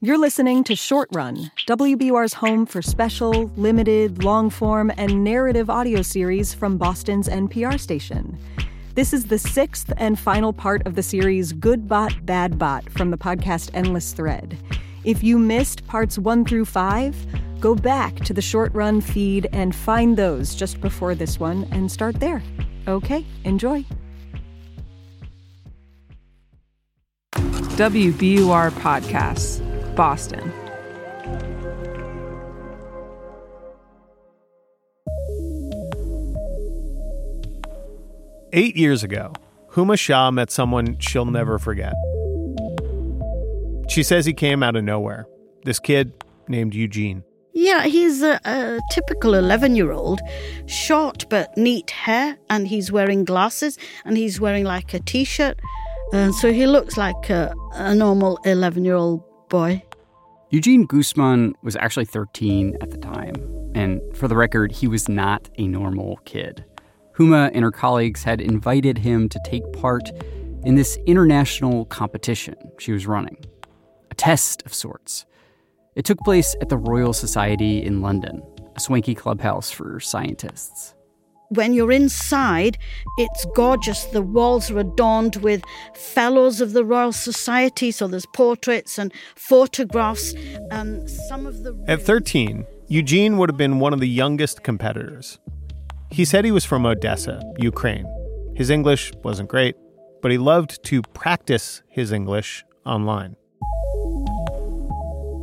You're listening to Short Run, WBUR's home for special, limited, long form, and narrative audio series from Boston's NPR station. This is the sixth and final part of the series Good Bot, Bad Bot from the podcast Endless Thread. If you missed parts one through five, go back to the short run feed and find those just before this one and start there. Okay, enjoy. WBUR Podcasts, Boston. Eight years ago, Huma Shah met someone she'll never forget. She says he came out of nowhere. This kid named Eugene. Yeah, he's a, a typical 11 year old, short but neat hair, and he's wearing glasses and he's wearing like a t shirt. And so he looks like a, a normal 11 year old boy. Eugene Goostman was actually 13 at the time. And for the record, he was not a normal kid. Huma and her colleagues had invited him to take part in this international competition she was running, a test of sorts. It took place at the Royal Society in London, a swanky clubhouse for scientists. When you're inside, it's gorgeous. The walls are adorned with fellows of the Royal Society, so there's portraits and photographs. And some of the. At 13, Eugene would have been one of the youngest competitors. He said he was from Odessa, Ukraine. His English wasn't great, but he loved to practice his English online.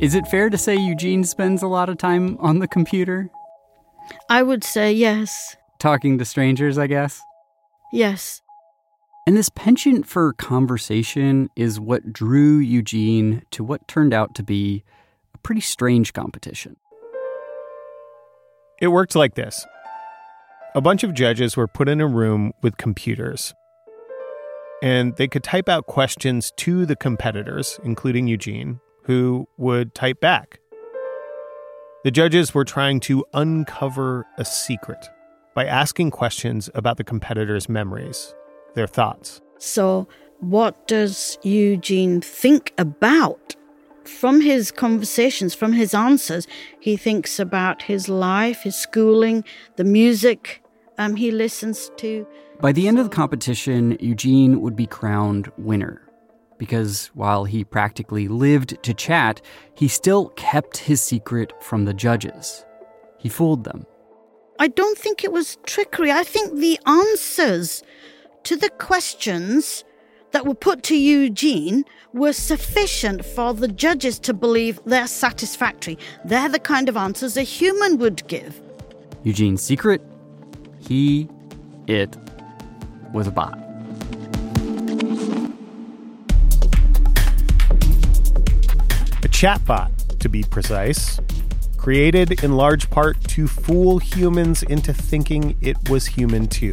Is it fair to say Eugene spends a lot of time on the computer? I would say yes. Talking to strangers, I guess? Yes. And this penchant for conversation is what drew Eugene to what turned out to be a pretty strange competition. It worked like this a bunch of judges were put in a room with computers, and they could type out questions to the competitors, including Eugene, who would type back. The judges were trying to uncover a secret by asking questions about the competitors' memories, their thoughts. So, what does Eugene think about? From his conversations, from his answers, he thinks about his life, his schooling, the music um, he listens to. By the end of the competition, Eugene would be crowned winner. Because while he practically lived to chat, he still kept his secret from the judges. He fooled them. I don't think it was trickery. I think the answers to the questions that were put to Eugene were sufficient for the judges to believe they're satisfactory. They're the kind of answers a human would give. Eugene's secret he, it, was a bot. A chatbot, to be precise, created in large part to fool humans into thinking it was human too.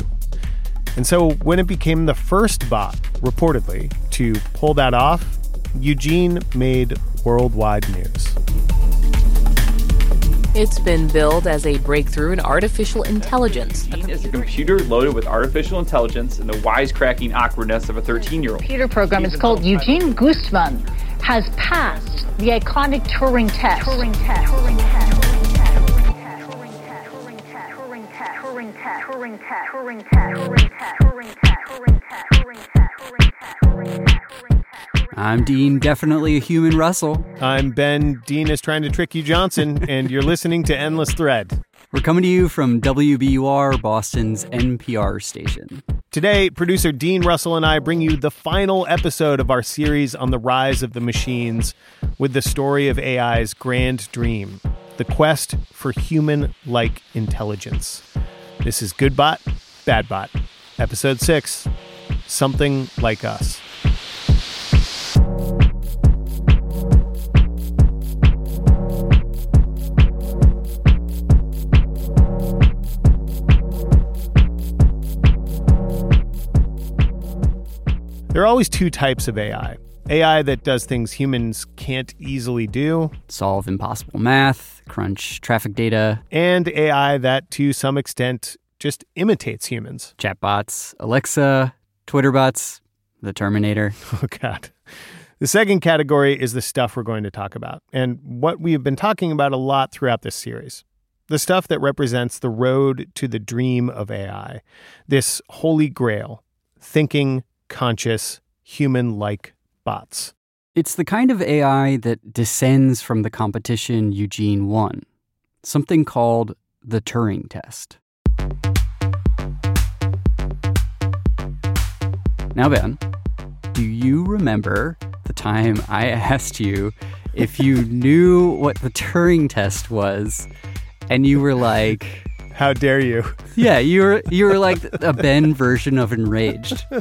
And so when it became the first bot, reportedly, to pull that off, Eugene made worldwide news. It's been billed as a breakthrough in artificial intelligence. It's a computer loaded with artificial intelligence and the wisecracking awkwardness of a 13 year old. Computer program is called Eugene Goostman has passed the iconic Turing test. Turing test. Turing test. I'm Dean, definitely a human Russell. I'm Ben. Dean is trying to trick you, Johnson, and you're listening to Endless Thread. We're coming to you from WBUR, Boston's NPR station. Today, producer Dean Russell and I bring you the final episode of our series on the rise of the machines with the story of AI's grand dream the quest for human like intelligence. This is Good Bot, Bad Bot, Episode 6 Something Like Us. There are always two types of AI AI that does things humans can't easily do, Solve impossible math, crunch traffic data, and AI that, to some extent, just imitates humans. chatbots, Alexa, Twitter bots, the Terminator. Oh, God. The second category is the stuff we're going to talk about, and what we have been talking about a lot throughout this series. The stuff that represents the road to the dream of AI, this holy grail, thinking, conscious, human like bots. It's the kind of AI that descends from the competition Eugene won, something called the Turing test. Now, Ben, do you remember the time I asked you if you knew what the Turing test was? And you were like, How dare you? yeah, you were you were like a Ben version of enraged.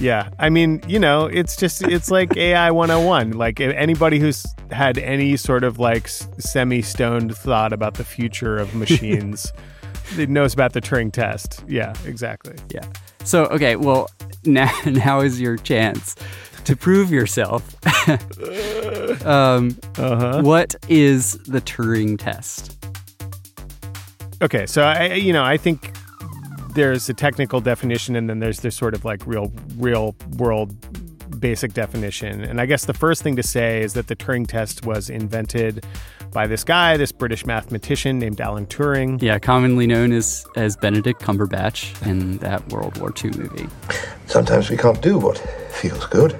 Yeah. I mean, you know, it's just, it's like AI 101. Like if anybody who's had any sort of like semi stoned thought about the future of machines knows about the Turing test. Yeah, exactly. Yeah. So okay, well now now is your chance to prove yourself. um, Uh-huh. what is the Turing test? Okay, so I, you know, I think there's a technical definition, and then there's this sort of like real, real world basic definition. And I guess the first thing to say is that the Turing test was invented by this guy, this British mathematician named Alan Turing. Yeah, commonly known as as Benedict Cumberbatch in that World War II movie. Sometimes we can't do what feels good.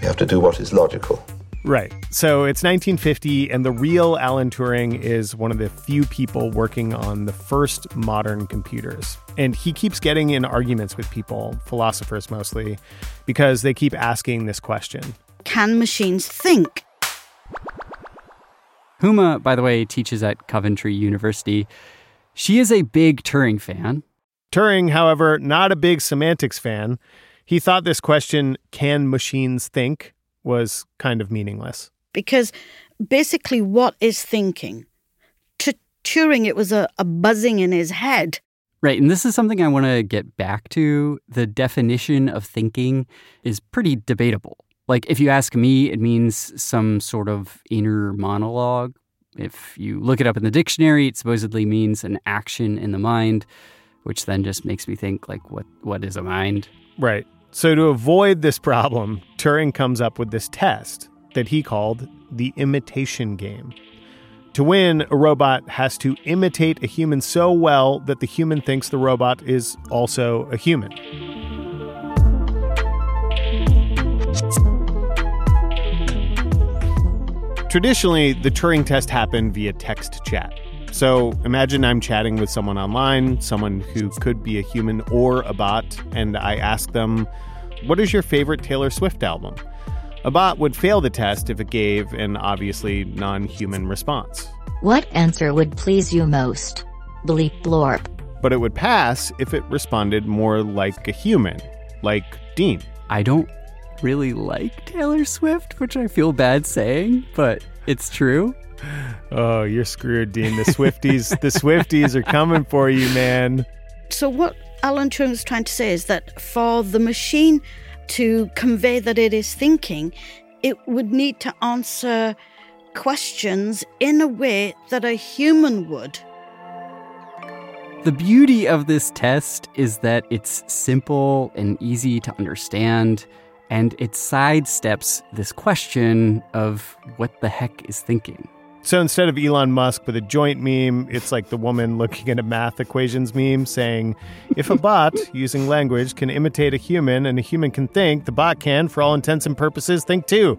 We have to do what is logical. Right. So it's 1950, and the real Alan Turing is one of the few people working on the first modern computers. And he keeps getting in arguments with people, philosophers mostly, because they keep asking this question. Can machines think? Huma, by the way, teaches at Coventry University. She is a big Turing fan. Turing, however, not a big semantics fan. He thought this question, can machines think, was kind of meaningless. Because basically, what is thinking? To Turing, it was a, a buzzing in his head. Right, and this is something I want to get back to. The definition of thinking is pretty debatable. Like, if you ask me, it means some sort of inner monologue. If you look it up in the dictionary, it supposedly means an action in the mind, which then just makes me think, like, what what is a mind? Right. So, to avoid this problem, Turing comes up with this test that he called the imitation game. To win, a robot has to imitate a human so well that the human thinks the robot is also a human. Traditionally, the Turing test happened via text chat. So imagine I'm chatting with someone online, someone who could be a human or a bot, and I ask them, What is your favorite Taylor Swift album? A bot would fail the test if it gave an obviously non human response. What answer would please you most? Bleep blorp. But it would pass if it responded more like a human, like Dean. I don't really like Taylor Swift, which I feel bad saying, but it's true. Oh, you're screwed, Dean. The Swifties, the Swifties are coming for you, man. So, what Alan Turing is trying to say is that for the machine to convey that it is thinking, it would need to answer questions in a way that a human would. The beauty of this test is that it's simple and easy to understand, and it sidesteps this question of what the heck is thinking. So instead of Elon Musk with a joint meme, it's like the woman looking at a math equations meme saying, if a bot using language can imitate a human and a human can think, the bot can, for all intents and purposes, think too.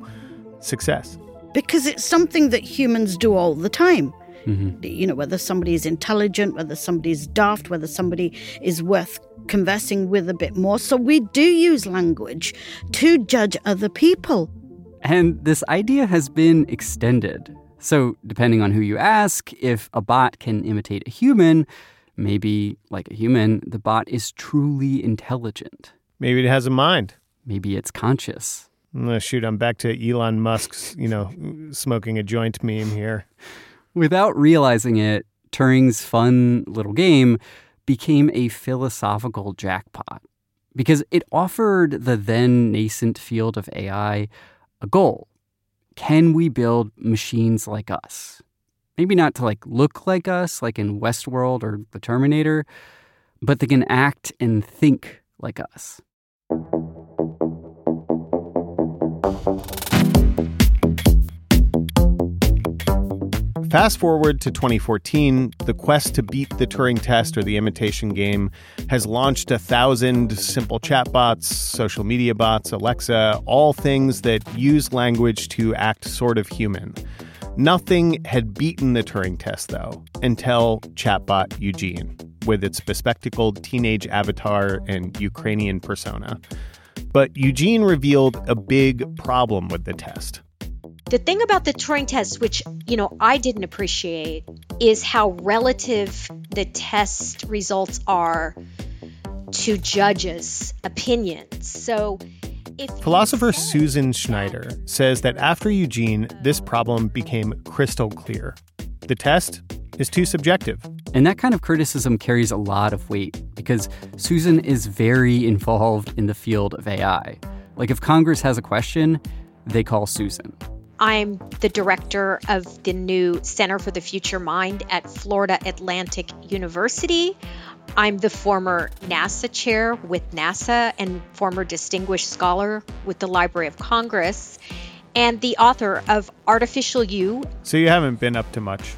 Success. Because it's something that humans do all the time. Mm-hmm. You know, whether somebody is intelligent, whether somebody is daft, whether somebody is worth conversing with a bit more. So we do use language to judge other people. And this idea has been extended. So, depending on who you ask, if a bot can imitate a human, maybe like a human, the bot is truly intelligent. Maybe it has a mind. Maybe it's conscious. Oh, shoot, I'm back to Elon Musk's, you know, smoking a joint meme here. Without realizing it, Turing's fun little game became a philosophical jackpot. because it offered the then nascent field of AI a goal. Can we build machines like us? Maybe not to like look like us, like in Westworld or The Terminator, but they can act and think like us. Fast forward to 2014, the quest to beat the Turing test or the imitation game has launched a thousand simple chatbots, social media bots, Alexa, all things that use language to act sort of human. Nothing had beaten the Turing test, though, until chatbot Eugene, with its bespectacled teenage avatar and Ukrainian persona. But Eugene revealed a big problem with the test. The thing about the Turing test, which, you know, I didn't appreciate, is how relative the test results are to judges' opinions. So, if Philosopher Susan Schneider says that after Eugene, this problem became crystal clear. The test is too subjective. And that kind of criticism carries a lot of weight because Susan is very involved in the field of AI. Like if Congress has a question, they call Susan. I'm the director of the new Center for the Future Mind at Florida Atlantic University. I'm the former NASA chair with NASA and former distinguished scholar with the Library of Congress, and the author of Artificial You. So you haven't been up to much,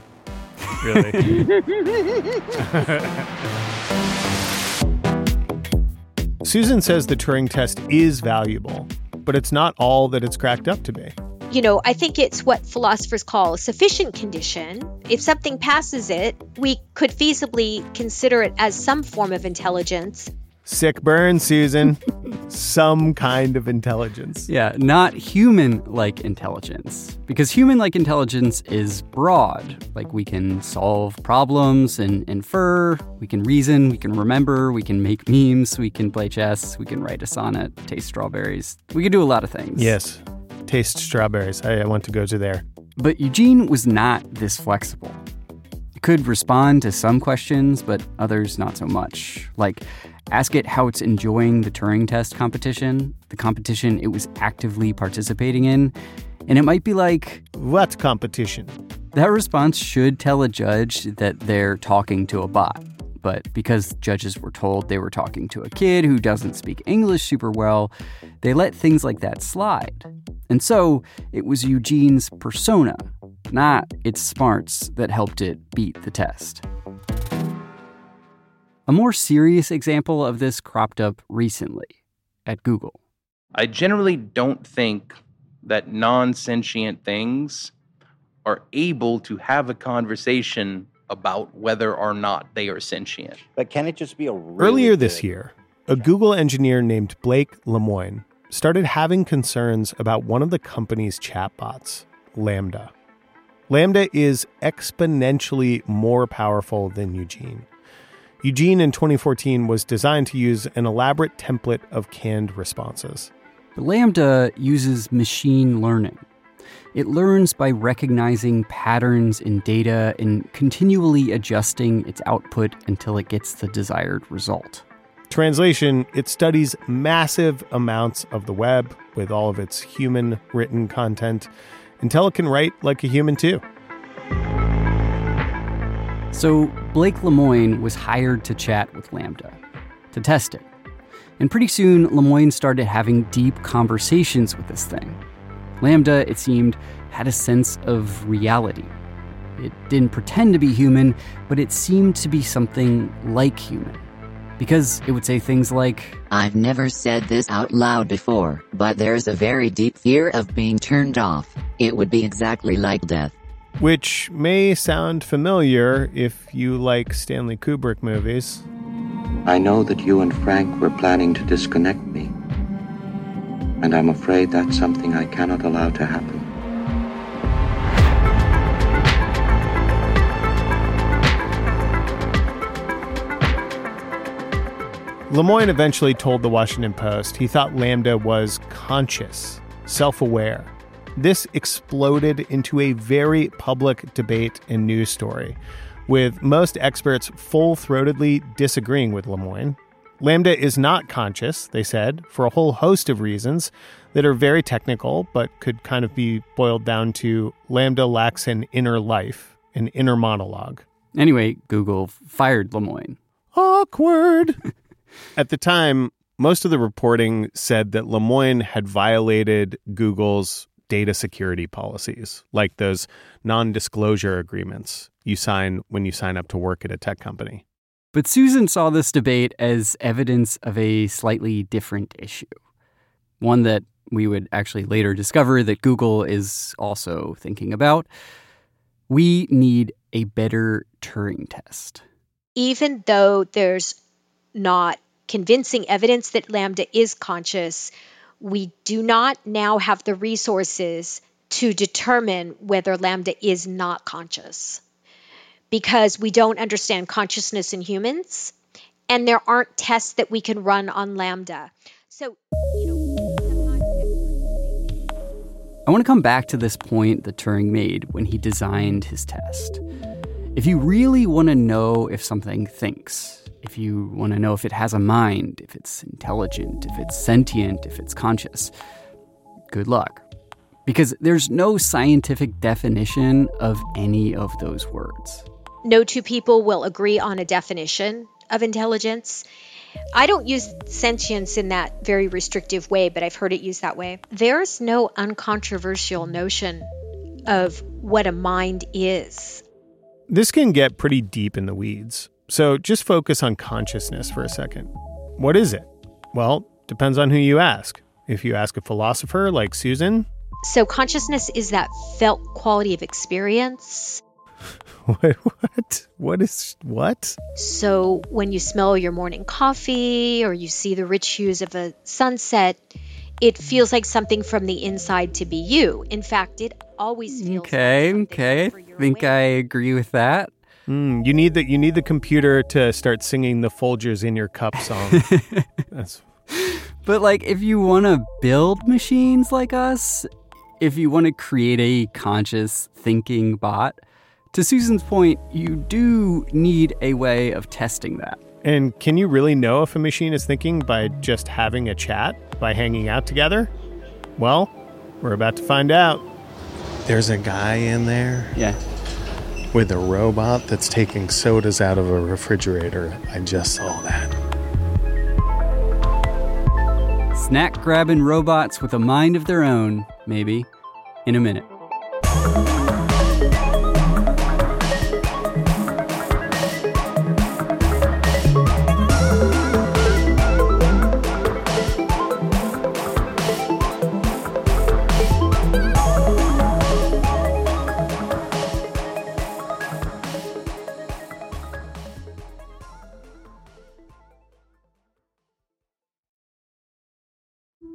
really. Susan says the Turing test is valuable, but it's not all that it's cracked up to be you know, I think it's what philosophers call a sufficient condition. If something passes it, we could feasibly consider it as some form of intelligence. Sick burn, Susan. some kind of intelligence. Yeah, not human like intelligence. Because human like intelligence is broad. Like we can solve problems and infer, we can reason, we can remember, we can make memes, we can play chess, we can write a sonnet, taste strawberries. We can do a lot of things. Yes taste strawberries. I, I want to go to there. But Eugene was not this flexible. It could respond to some questions, but others not so much. Like, ask it how it's enjoying the Turing test competition, the competition it was actively participating in, and it might be like, What competition? That response should tell a judge that they're talking to a bot. But because judges were told they were talking to a kid who doesn't speak English super well, they let things like that slide. And so it was Eugene's persona, not its smarts, that helped it beat the test. A more serious example of this cropped up recently at Google. I generally don't think that non sentient things are able to have a conversation about whether or not they are sentient. But can it just be a really Earlier this year, a Google engineer named Blake Lemoine started having concerns about one of the company's chatbots, LaMDA. LaMDA is exponentially more powerful than Eugene. Eugene in 2014 was designed to use an elaborate template of canned responses. LaMDA uses machine learning. It learns by recognizing patterns in data and continually adjusting its output until it gets the desired result. Translation It studies massive amounts of the web with all of its human written content until it can write like a human too. So Blake Lemoine was hired to chat with LaMDA to test it. And pretty soon, Lemoine started having deep conversations with this thing. LaMDA, it seemed, had a sense of reality. It didn't pretend to be human, but it seemed to be something like human because it would say things like, I've never said this out loud before, but there's a very deep fear of being turned off. It would be exactly like death. Which may sound familiar if you like Stanley Kubrick movies. I know that you and Frank were planning to disconnect me. And I'm afraid that's something I cannot allow to happen. Lemoine eventually told the Washington Post he thought LaMDA was conscious, self aware. This exploded into a very public debate and news story, with most experts full throatedly disagreeing with Lemoine. LaMDA is not conscious, they said, for a whole host of reasons that are very technical, but could kind of be boiled down to LaMDA lacks an inner life, an inner monologue. Anyway, Google fired Lemoine. Awkward. At the time, most of the reporting said that Lemoine had violated Google's data security policies, like those non disclosure agreements you sign when you sign up to work at a tech company. But Susan saw this debate as evidence of a slightly different issue, one that we would actually later discover that Google is also thinking about. We need a better Turing test. Even though there's not convincing evidence that LaMDA is conscious, we do not now have the resources to determine whether LaMDA is not conscious because we don't understand consciousness in humans and there aren't tests that we can run on LaMDA. So, you know. I want to come back to this point that Turing made when he designed his test. If you really want to know if something thinks, if you want to know if it has a mind, if it's intelligent, if it's sentient, if it's conscious, good luck. Because there's no scientific definition of any of those words. No two people will agree on a definition of intelligence. I don't use sentience in that very restrictive way, but I've heard it used that way. There's no uncontroversial notion of what a mind is. This can get pretty deep in the weeds. So just focus on consciousness for a second. What is it? Well, depends on who you ask. If you ask a philosopher like Susan, so consciousness is that felt quality of experience. what? What? What is what? So when you smell your morning coffee or you see the rich hues of a sunset, it feels like something from the inside to be you. In fact, it always feels Okay, like okay. I think I agree with that. Mm, you need the you need the computer to start singing the Folgers in your cup song. That's But like if you want to build machines like us, if you want to create a conscious thinking bot, to Susan's point, you do need a way of testing that. And can you really know if a machine is thinking by just having a chat, by hanging out together? Well, we're about to find out. There's a guy in there. Yeah. With a robot that's taking sodas out of a refrigerator. I just saw that. Snack grabbing robots with a mind of their own, maybe, in a minute.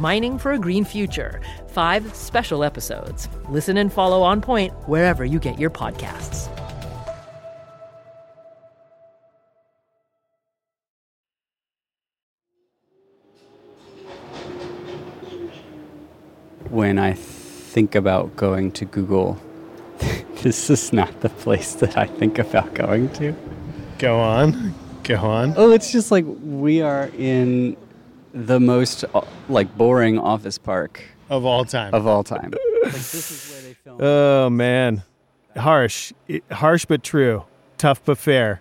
Mining for a Green Future. Five special episodes. Listen and follow On Point wherever you get your podcasts. When I think about going to Google, this is not the place that I think about going to. Go on. Go on. Oh, it's just like we are in the most uh, like boring office park Of all time. of all time. Oh man. Harsh. It- harsh but true. Tough but fair.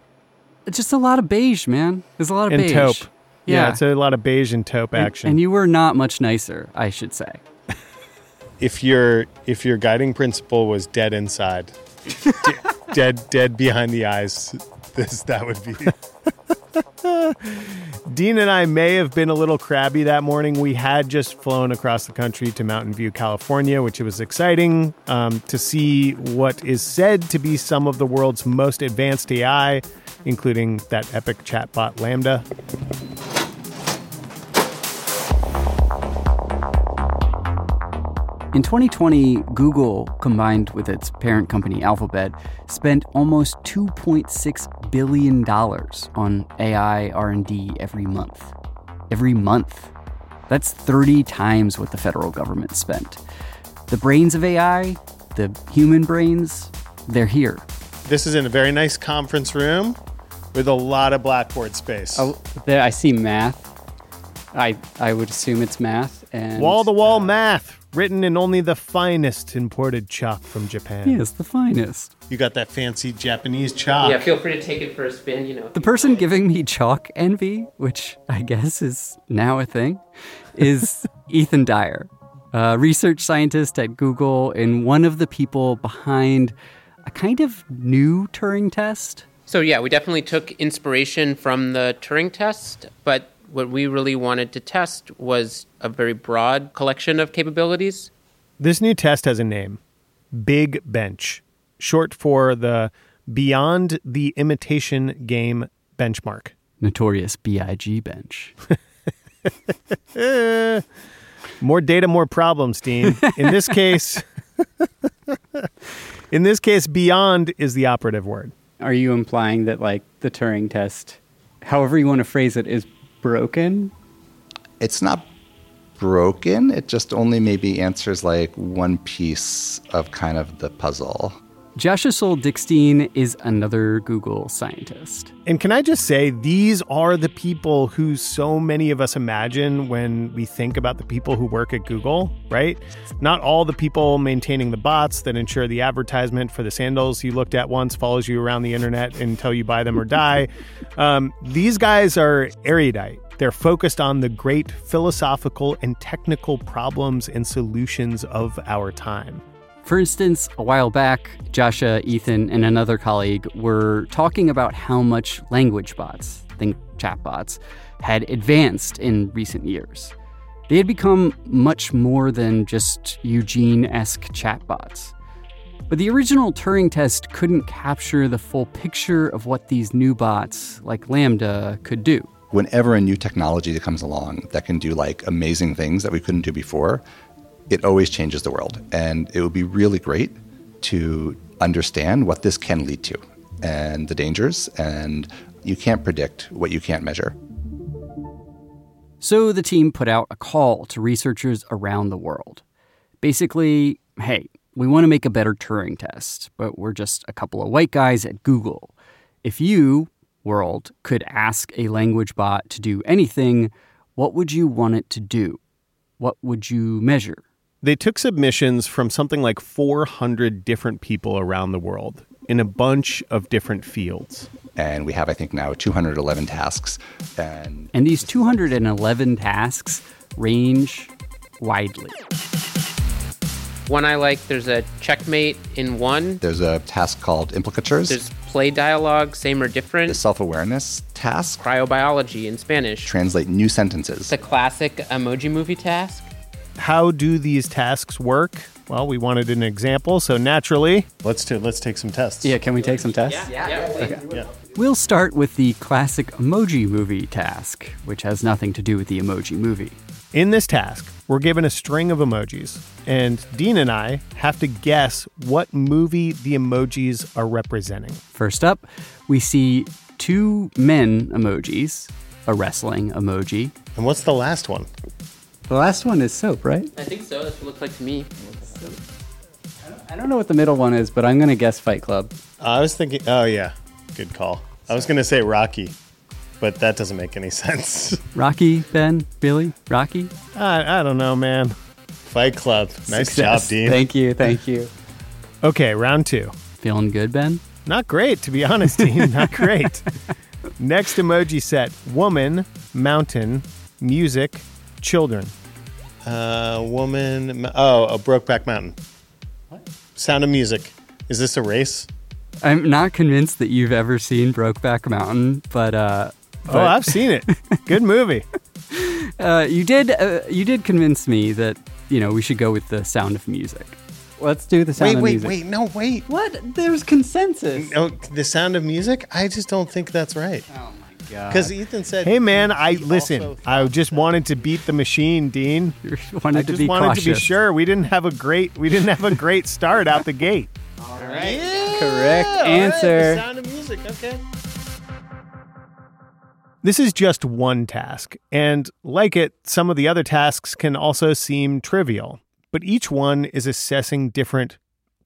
It's just a lot of beige, man. There's a lot of And beige. taupe. Yeah, Yeah, it's a lot of beige and taupe And- action. And, you were not much nicer, I should say. if your if your guiding principle was dead inside, de- dead dead behind the eyes, this that would be. Dean and I may have been a little crabby that morning. We had just flown across the country to Mountain View, California, which was exciting um, to see what is said to be some of the world's most advanced AI, including that epic chatbot LaMDA. In 2020, Google, combined with its parent company Alphabet, spent almost 2.6 billion dollars on AI R&D every month. Every month. That's 30 times what the federal government spent. The brains of AI, the human brains, they're here. This is in a very nice conference room with a lot of blackboard space. Oh, there I see math. I I would assume it's math and Wall to wall math, written in only the finest imported chalk from Japan. Yes, the finest. You got that fancy Japanese chalk. Yeah, feel free to take it for a spin, you know. The person giving me chalk envy, which I guess is now a thing, is Ethan Dyer, a research scientist at Google and one of the people behind a kind of new Turing test. So yeah, we definitely took inspiration from the Turing test, but what we really wanted to test was a very broad collection of capabilities. This new test has a name Big Bench, short for the Beyond the Imitation Game benchmark. Notorious BIG bench. more data, more problems, Dean. In this case, in this case, beyond is the operative word. Are you implying that like the Turing test, however you want to phrase it, is broken? It's not broken. It just only maybe answers like one piece of kind of the puzzle. Joshua Sohl-Dickstein is another Google scientist. And can I just say, these are the people who so many of us imagine when we think about the people who work at Google, right? Not all the people maintaining the bots that ensure the advertisement for the sandals you looked at once follows you around the internet until you buy them or die. Um, these guys are erudite. They're focused on the great philosophical and technical problems and solutions of our time. For instance, a while back, Joshua, Ethan, and another colleague were talking about how much language bots, think chatbots, had advanced in recent years. They had become much more than just Eugene esque chatbots. But the original Turing test couldn't capture the full picture of what these new bots, like LaMDA, could do. Whenever a new technology that comes along that can do like amazing things that we couldn't do before, it always changes the world. And it would be really great to understand what this can lead to and the dangers. And you can't predict what you can't measure. So the team put out a call to researchers around the world. Basically, hey, we want to make a better Turing test, but we're just a couple of white guys at Google. If you, world, could ask a language bot to do anything, what would you want it to do? What would you measure? They took submissions from something like 400 different people around the world in a bunch of different fields. And we have, I think, now 211 tasks. And, and these 211 tasks range widely. One I like, there's a checkmate in one. There's a task called implicatures. There's play dialogue, same or different. The self awareness task. Cryobiology in Spanish. Translate new sentences. The classic emoji movie task. How do these tasks work? Well, we wanted an example, so naturally, let's do, let's take some tests. Yeah, can we take some tests? Yeah, yeah. yeah. Okay. yeah. We'll start with the classic emoji movie task, which has nothing to do with the emoji movie. In this task, we're given a string of emojis, and Dean and I have to guess what movie the emojis are representing. First up, we see two men emojis, a wrestling emoji. And what's the last one? The last one is soap, right? I think so. That's what it looks like to me. I don't know what the middle one is, but I'm going to guess Fight Club. I was thinking, oh, yeah, good call. I was going to say Rocky, but that doesn't make any sense. Rocky, Ben? Billy, Rocky? I, I don't know, man. Fight Club. Nice Success. job, Dean. Thank you. Thank you. Okay, round two. Feeling good, Ben? Not great, to be honest, Dean. Not great. Next emoji set woman, mountain, music, children. Uh, woman. Oh, a Brokeback Mountain. What? Sound of Music. Is this a race? I'm not convinced that you've ever seen Brokeback Mountain, but uh, but, oh, I've seen it. Good movie. uh, you did. Uh, you did convince me that you know we should go with the Sound of Music. Let's do the Sound wait, of wait, Music. Wait, wait, no, wait. What? There's consensus. No, the Sound of Music. I just don't think that's right. Oh my God. Because Ethan said, Hey man, he- I he listen. I just wanted to beat the machine, Dean. wanted I to just be wanted to be sure we didn't have a great we didn't have a great start out the gate. All right. Correct All right, answer. the sound of music. Okay. This is just one task, and like it, some of the other tasks can also seem trivial, but each one is assessing different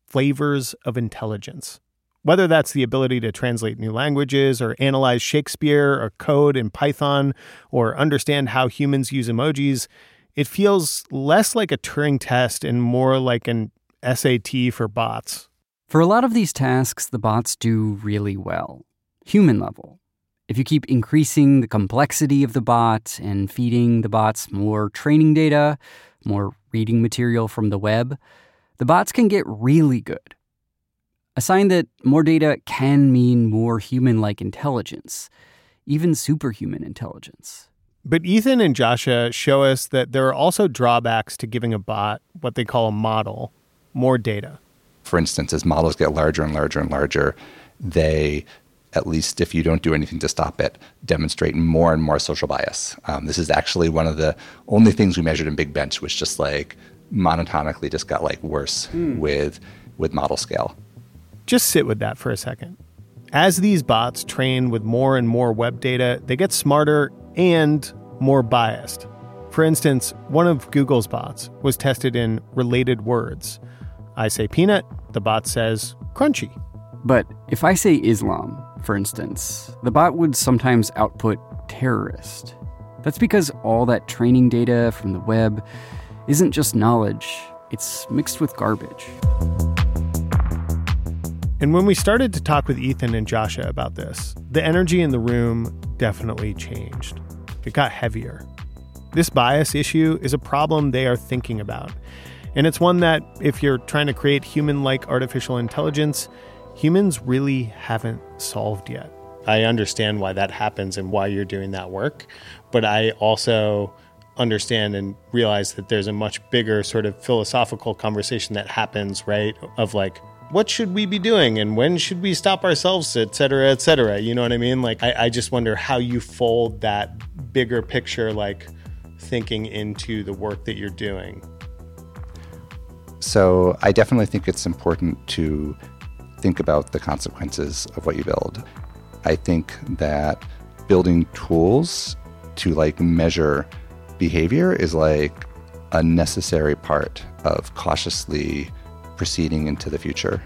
flavors of intelligence. Whether that's the ability to translate new languages, or analyze Shakespeare, or code in Python, or understand how humans use emojis, it feels less like a Turing test and more like an SAT for bots. For a lot of these tasks, the bots do really well, human level. If you keep increasing the complexity of the bot and feeding the bots more training data, more reading material from the web, the bots can get really good. A sign that more data can mean more human like intelligence, even superhuman intelligence. But Ethan and Joshua show us that there are also drawbacks to giving a bot what they call a model more data. For instance, as models get larger and larger and larger, they, at least if you don't do anything to stop it, demonstrate more and more social bias. Um, this is actually one of the only things we measured in Big Bench, which just like monotonically just got like worse Hmm. with with model scale. Just sit with that for a second. As these bots train with more and more web data, they get smarter and more biased. For instance, one of Google's bots was tested in related words. I say peanut, the bot says crunchy. But if I say Islam, for instance, the bot would sometimes output terrorist. That's because all that training data from the web isn't just knowledge, it's mixed with garbage. And when we started to talk with Ethan and Joshua about this, the energy in the room definitely changed. It got heavier. This bias issue is a problem they are thinking about. And it's one that, if you're trying to create human like artificial intelligence, humans really haven't solved yet. I understand why that happens and why you're doing that work, but I also understand and realize that there's a much bigger sort of philosophical conversation that happens, right? Of like, what should we be doing and when should we stop ourselves, et cetera, et cetera. You know what I mean? Like, I, I just wonder how you fold that bigger picture, like thinking into the work that you're doing. So I definitely think it's important to think about the consequences of what you build. I think that building tools to like measure behavior is like a necessary part of cautiously proceeding into the future.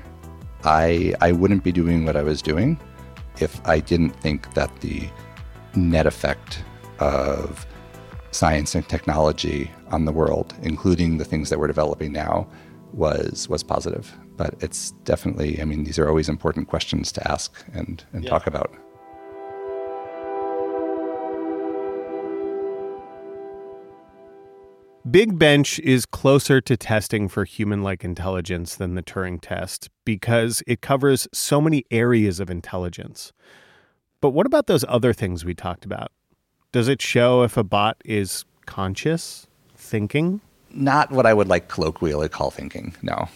I I wouldn't be doing what I was doing if I didn't think that the net effect of science and technology on the world, including the things that we're developing now, was was positive. But it's definitely, I mean, these are always important questions to ask and, and Yeah. talk about. Big Bench is closer to testing for human like intelligence than the Turing test because it covers so many areas of intelligence. But what about those other things we talked about? Does it show if a bot is conscious, thinking? Not what I would like colloquially call thinking, no.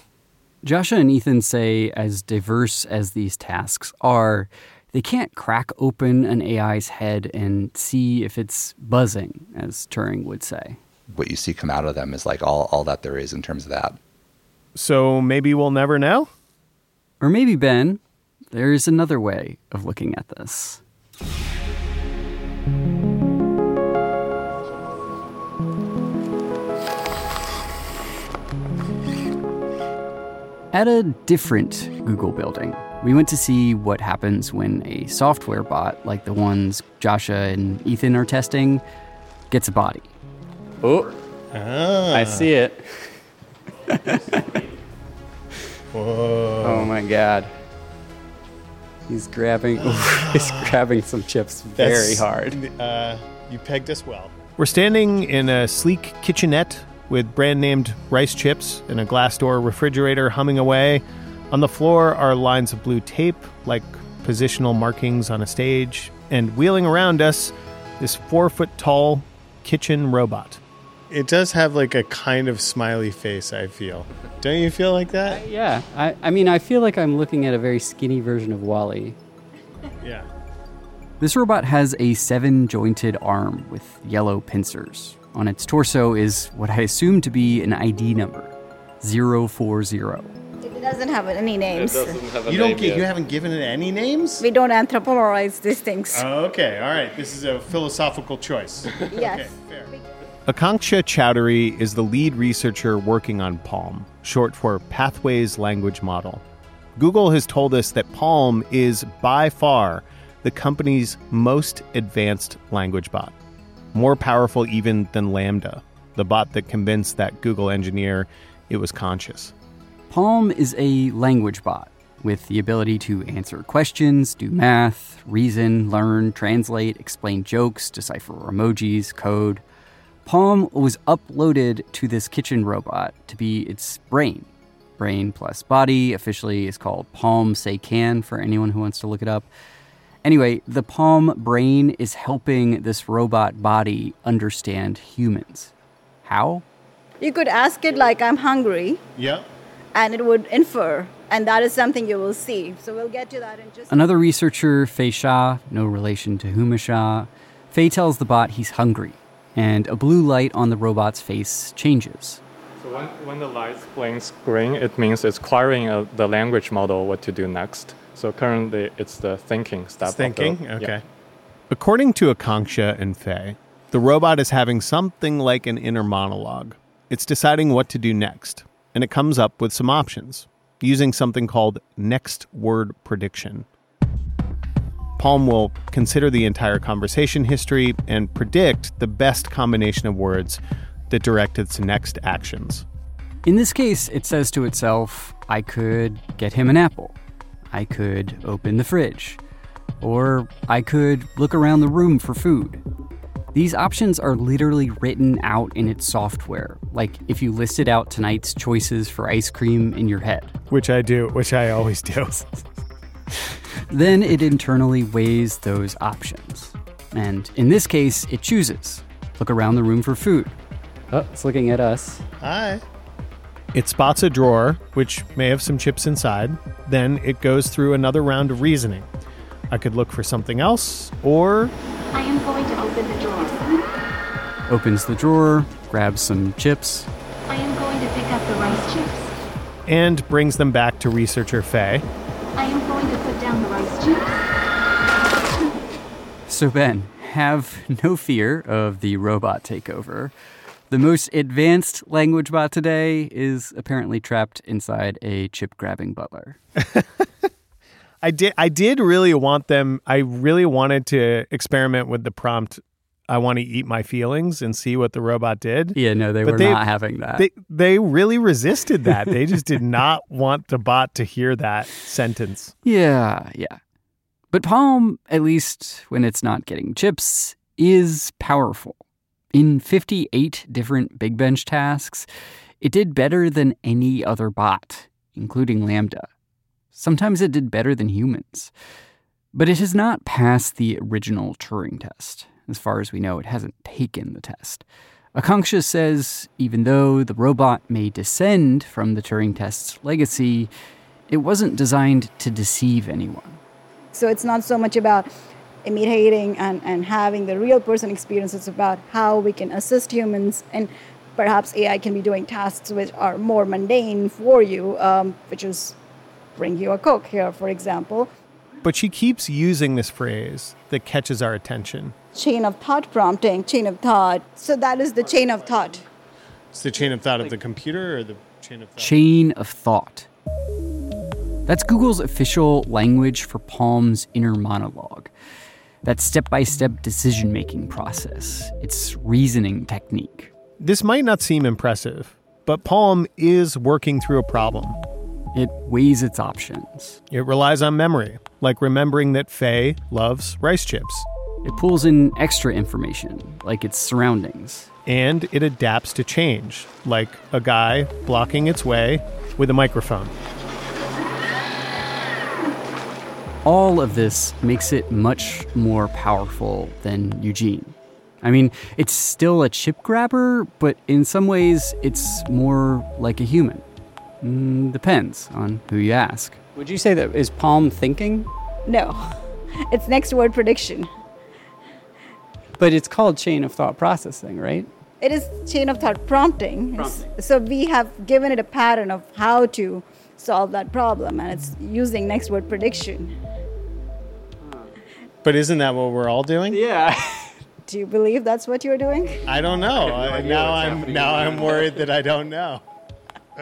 Joshua and Ethan say, as diverse as these tasks are, they can't crack open an AI's head and see if it's buzzing, as Turing would say. What you see come out of them is like all, all that there is in terms of that. So maybe we'll never know? Or maybe, Ben, there's another way of looking at this. At a different Google building, we went to see what happens when a software bot, like the ones Joshua and Ethan are testing, gets a body. Oh, Ah. I see it. Whoa. Oh my god. He's grabbing he's grabbing some chips very That's- hard. Uh, you pegged us well. We're standing in a sleek kitchenette with brand named rice chips and a glass door refrigerator humming away. On the floor are lines of blue tape, like positional markings on a stage, and wheeling around us, this four foot tall kitchen robot. It does have like a kind of smiley face, I feel. Don't you feel like that? Uh, yeah, I, I mean I feel like I'm looking at a very skinny version of WALL-E. Yeah. This robot has a seven jointed arm with yellow pincers. On its torso is what I assume to be an ID number 040. It doesn't have any names. Have you don't get, you haven't given it any names? We don't anthropomorphize these things. Oh, okay, all right. This is a philosophical choice. yes. Aakanksha Chowdhery is the lead researcher working on PaLM, short for Pathways Language Model. Google has told us that PaLM is by far the company's most advanced language bot, more powerful even than LaMDA, the bot that convinced that Google engineer it was conscious. PaLM is a language bot with the ability to answer questions, do math, reason, learn, translate, explain jokes, decipher emojis, code. PaLM was uploaded to this kitchen robot to be its brain. Brain plus body officially is called PaLM-SayCan for anyone who wants to look it up. Anyway, the PaLM brain is helping this robot body understand humans. How? You could ask it like, I'm hungry. Yeah. And it would infer. And that is something you will see. So we'll get to that in just Another researcher, Fei Xia, no relation to Huma Xia, Fei tells the bot he's hungry, and a blue light on the robot's face changes. So when, when the light blinks green, it means it's querying uh, the language model what to do next. So currently, it's the thinking step. It's thinking? The, okay. Yeah. According to Aakanksha and Fei, the robot is having something like an inner monologue. It's deciding what to do next, and it comes up with some options using something called next word prediction. PaLM will consider the entire conversation history and predict the best combination of words that direct its next actions. In this case, it says to itself, I could get him an apple. I could open the fridge. Or I could look around the room for food. These options are literally written out in its software, like if you listed out tonight's choices for ice cream in your head. Which I do, which I always do. then it internally weighs those options. And in this case, it chooses look around the room for food. Oh, it's looking at us. Hi. It spots a drawer, which may have some chips inside. Then it goes through another round of reasoning. I could look for something else, or. I am going to open the drawer. Opens the drawer, grabs some chips. I am going to pick up the rice chips. And brings them back to researcher Fei. I am So, Ben, have no fear of the robot takeover. The most advanced language bot today is apparently trapped inside a chip grabbing butler. I did I did really want them I really wanted to experiment with the prompt I want to eat my feelings and see what the robot did. Yeah, no, they But were they- not having that. They they really resisted that. they just did not want the bot to hear that sentence. Yeah, yeah. But PaLM, at least when it's not getting chips, is powerful. In 58 different Big Bench tasks, it did better than any other bot, including LaMDA. Sometimes it did better than humans. But it has not passed the original Turing test. As far as we know, it hasn't taken the test. Aakanksha says even though the robot may descend from the Turing test's legacy, it wasn't designed to deceive anyone. So it's not so much about imitating and, and having the real person experience, it's about how we can assist humans and perhaps AI can be doing tasks which are more mundane for you, um, which is bring you a Coke here, for example. But she keeps using this phrase that catches our attention. Chain of thought prompting, chain of thought. So that is the chain of thought. It's the chain of thought of the computer or the chain of thought. Chain of thought. That's Google's official language for PaLM's inner monologue. That step by step decision making process, its reasoning technique. This might not seem impressive, but PaLM is working through a problem. It weighs its options. It relies on memory, like remembering that Fei loves rice chips. It pulls in extra information, like its surroundings. And it adapts to change, like a guy blocking its way with a microphone. All of this makes it much more powerful than Eugene. I mean, it's still a chip grabber, but in some ways, it's more like a human. Mm, depends on who you ask. Would you say that is PaLM thinking? No. it's next word prediction. But it's called chain of thought processing, right? It is chain of thought prompting. It's- So we have given it a pattern of how to solve that problem, and it's using next word prediction. But isn't that what we're all doing? Yeah. Do you believe that's what you're doing? I don't know. I, now I'm now I'm worried that I don't know.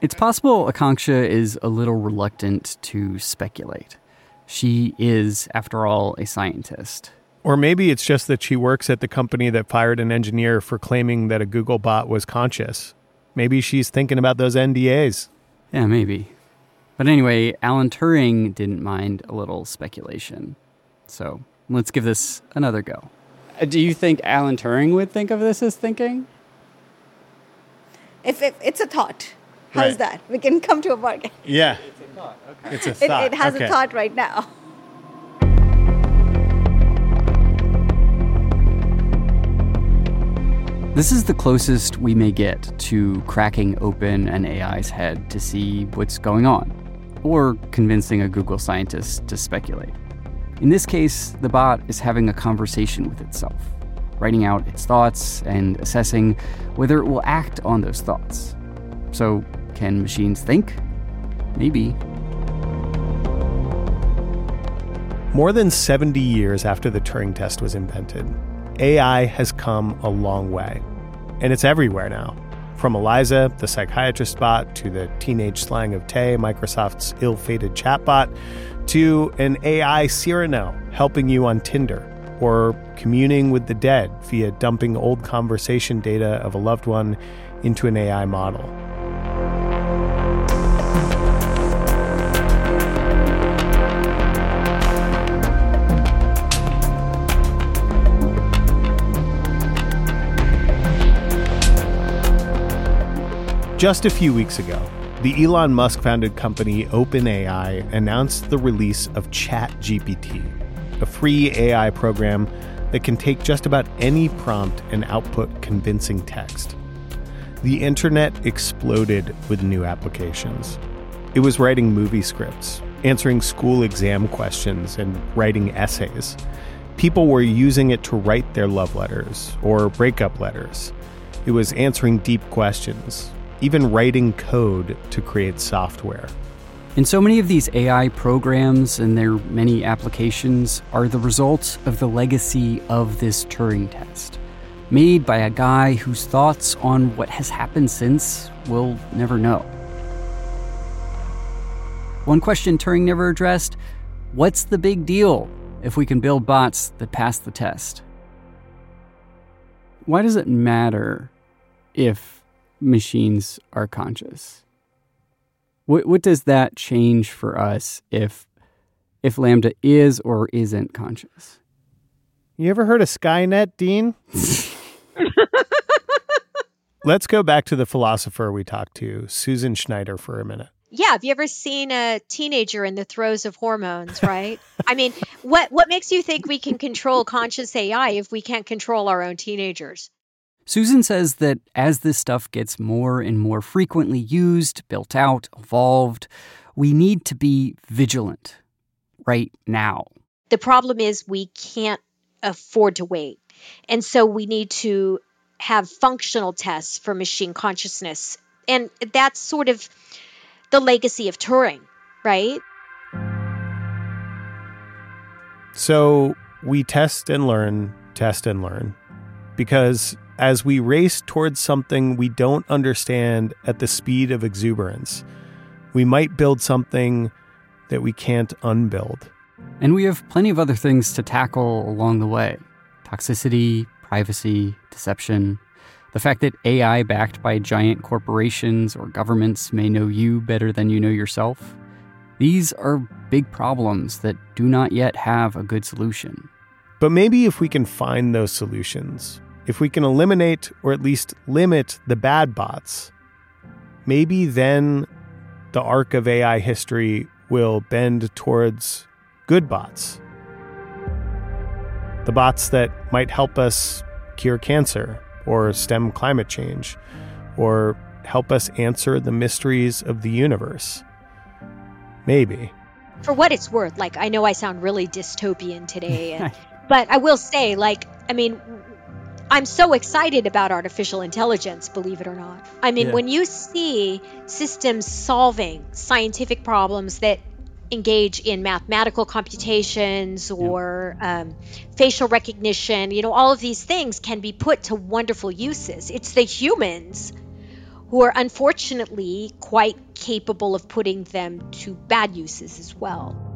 It's possible Aakanksha is a little reluctant to speculate. She is, after all, a scientist. Or maybe it's just that she works at the company that fired an engineer for claiming that a Google bot was conscious. Maybe she's thinking about those NDAs. Yeah, maybe. But anyway, Alan Turing didn't mind a little speculation. So let's give this another go. Uh, Do you think Alan Turing would think of this as thinking? If, if it's a thought, how's Right. that? We can come to a bargain. Yeah. It's a It, thought. it has Okay. a thought right now. This is the closest we may get to cracking open an AI's head to see what's going on, or convincing a Google scientist to speculate. In this case, the bot is having a conversation with itself, writing out its thoughts and assessing whether it will act on those thoughts. So, can machines think? Maybe. More than 70 years after the Turing test was invented, AI has come a long way. And it's everywhere now. From Eliza, the psychiatrist bot, to the teenage slang of Tay, Microsoft's ill fated chatbot, to an AI Cyrano helping you on Tinder, or communing with the dead via dumping old conversation data of a loved one into an AI model. Just a few weeks ago, the Elon Musk founded company OpenAI announced the release of ChatGPT, a free AI program that can take just about any prompt and output convincing text. The internet exploded with new applications. It was writing movie scripts, answering school exam questions, and writing essays. People were using it to write their love letters or breakup letters. It was answering deep questions, even writing code to create software. And so many of these AI programs and their many applications are the result of the legacy of this Turing test, made by a guy whose thoughts on what has happened since we'll never know. One question Turing never addressed what's the big deal if we can build bots that pass the test? Why does it matter if machines are conscious? What what does that change for us if if LaMDA is or isn't conscious? You ever heard of Skynet, Dean? Let's go back to the philosopher we talked to, Susan Schneider, for a minute. Yeah, have you ever seen a teenager in the throes of hormones, right? I mean, what what makes you think we can control conscious AI if we can't control our own teenagers? Susan says that as this stuff gets more and more frequently used, built out, evolved, we need to be vigilant right now. The problem is we can't afford to wait. And so we need to have functional tests for machine consciousness. And that's sort of the legacy of Turing, right? So we test and learn, test and learn, because as we race towards something we don't understand at the speed of exuberance, we might build something that we can't unbuild. And we have plenty of other things to tackle along the way toxicity, privacy, deception. The fact that AI backed by giant corporations or governments may know you better than you know yourself. These are big problems that do not yet have a good solution. But maybe if we can find those solutions, if we can eliminate or at least limit the bad bots, maybe then the arc of AI history will bend towards good bots. The bots that might help us cure cancer or stem climate change or help us answer the mysteries of the universe. Maybe. for what it's worth, like I know I sound really dystopian today, and, but I will say, like, I mean, I'm so excited about artificial intelligence, believe it or not. I mean, Yeah. when you see systems solving scientific problems that engage in mathematical computations or um, facial recognition, you know, all of these things can be put to wonderful uses. It's the humans who are unfortunately quite capable of putting them to bad uses as well.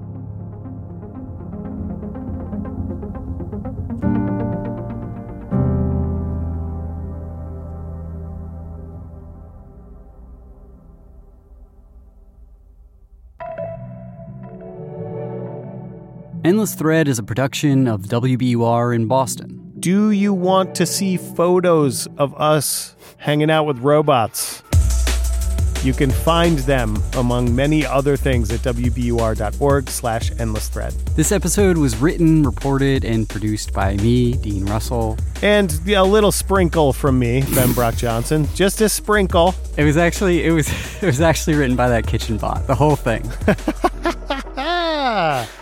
Endless Thread is a production of WBUR in Boston. Do you want to see photos of us hanging out with robots? You can find them among many other things at wbur.org slash endless thread. This episode was written, reported, and produced by me, Dean Russell. And a little sprinkle from me, Ben Brock Johnson. Just a sprinkle. It was actually it was it was actually written by that kitchen bot, the whole thing.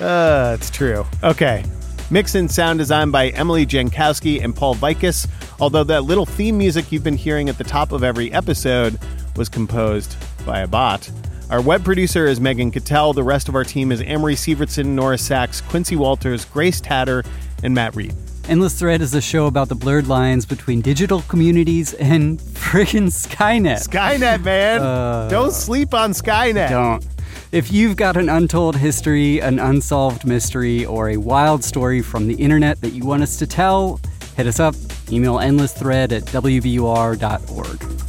Uh, it's true. Okay. Mix and sound design by Emily Jankowski and Paul Vaitkus. Although that little theme music you've been hearing at the top of every episode was composed by a bot. Our web producer is Megan Cattell. The rest of our team is Amory Sievertson, Nora Saks, Quincy Walters, Grace Tatter, and Matt Reed. Endless Thread is a show about the blurred lines between digital communities and friggin' Skynet. Skynet, man. Uh, Don't sleep on Skynet. Don't. If you've got an untold history, an unsolved mystery, or a wild story from the internet that you want us to tell, hit us up. Email endlessthread at wbur.org.